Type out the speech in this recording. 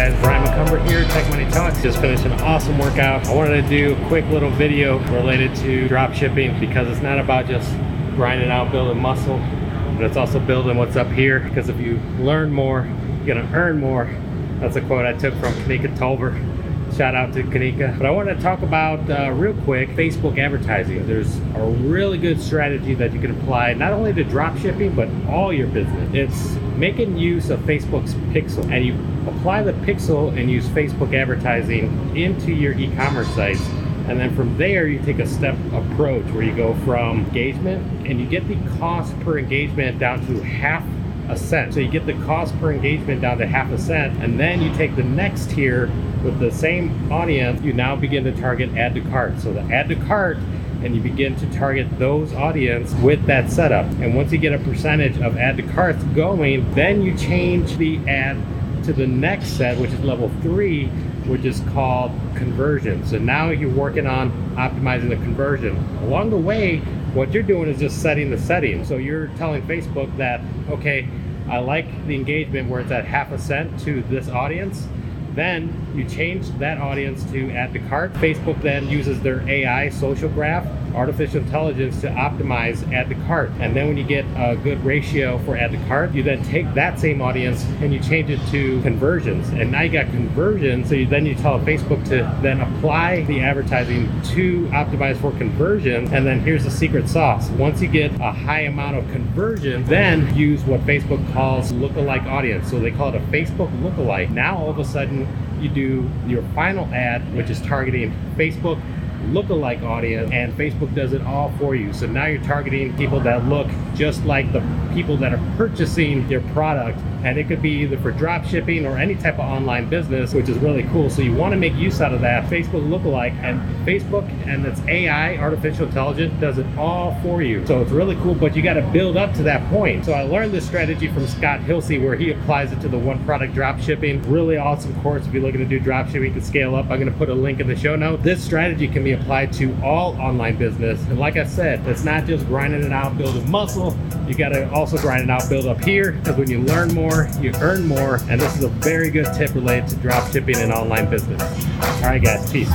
Tech Money Talks. Just finished an awesome workout. I wanted to do a quick little video related to drop shipping because it's not about just grinding out, building muscle, but it's also building what's up here. Because if you learn more, you're gonna earn more. That's a quote I took from Kanika Tolver. Shout out to Kanika. But I want to talk about uh, real quick Facebook advertising. There's a really good strategy that you can apply not only to drop shipping but all your business. It's making use of Facebook's pixel and you apply the pixel and use Facebook advertising into your e-commerce sites and then from there you take a step approach where you go from engagement and you get the cost per engagement down to half a cent. So you get the cost per engagement down to half a cent, and then you take the next tier with the same audience, you now begin to target add to cart. So the add to cart and you begin to target those audience with that setup. And once you get a percentage of add to carts going, then you change the ad to the next set, which is level three, which is called conversion. So now you're working on optimizing the conversion. Along the way, what you're doing is just setting the settings. So you're telling Facebook that, okay, I like the engagement where it's at half a cent to this audience. Then you change that audience to add to cart. Facebook then uses their AI social graph artificial intelligence to optimize add to cart. And then when you get a good ratio for add to cart, you then take that same audience and you change it to conversions. And now you got conversions. So you, then you tell Facebook to then apply the advertising to optimize for conversion. And then here's the secret sauce. Once you get a high amount of conversion, then use what Facebook calls lookalike audience. So they call it a Facebook lookalike. Now all of a sudden you do your final ad, which is targeting Facebook lookalike audience and Facebook does it all for you. So now you're targeting people that look just like the people that are purchasing your product and it could be either for drop shipping or any type of online business, which is really cool. So you want to make use out of that Facebook lookalike, and Facebook and its AI, artificial intelligence, does it all for you. So it's really cool, but you got to build up to that point. So I learned this strategy from Scott Hilse, where he applies it to the one product drop shipping. Really awesome course. If you're looking to do drop shipping, to scale up. I'm going to put a link in the show note. This strategy can be applied to all online business, and like I said, it's not just grinding it out, building muscle. You got to also grind it out, build up here, because when you learn more, you earn more, and this is a very good tip related to drop shipping and online business. All right, guys, peace.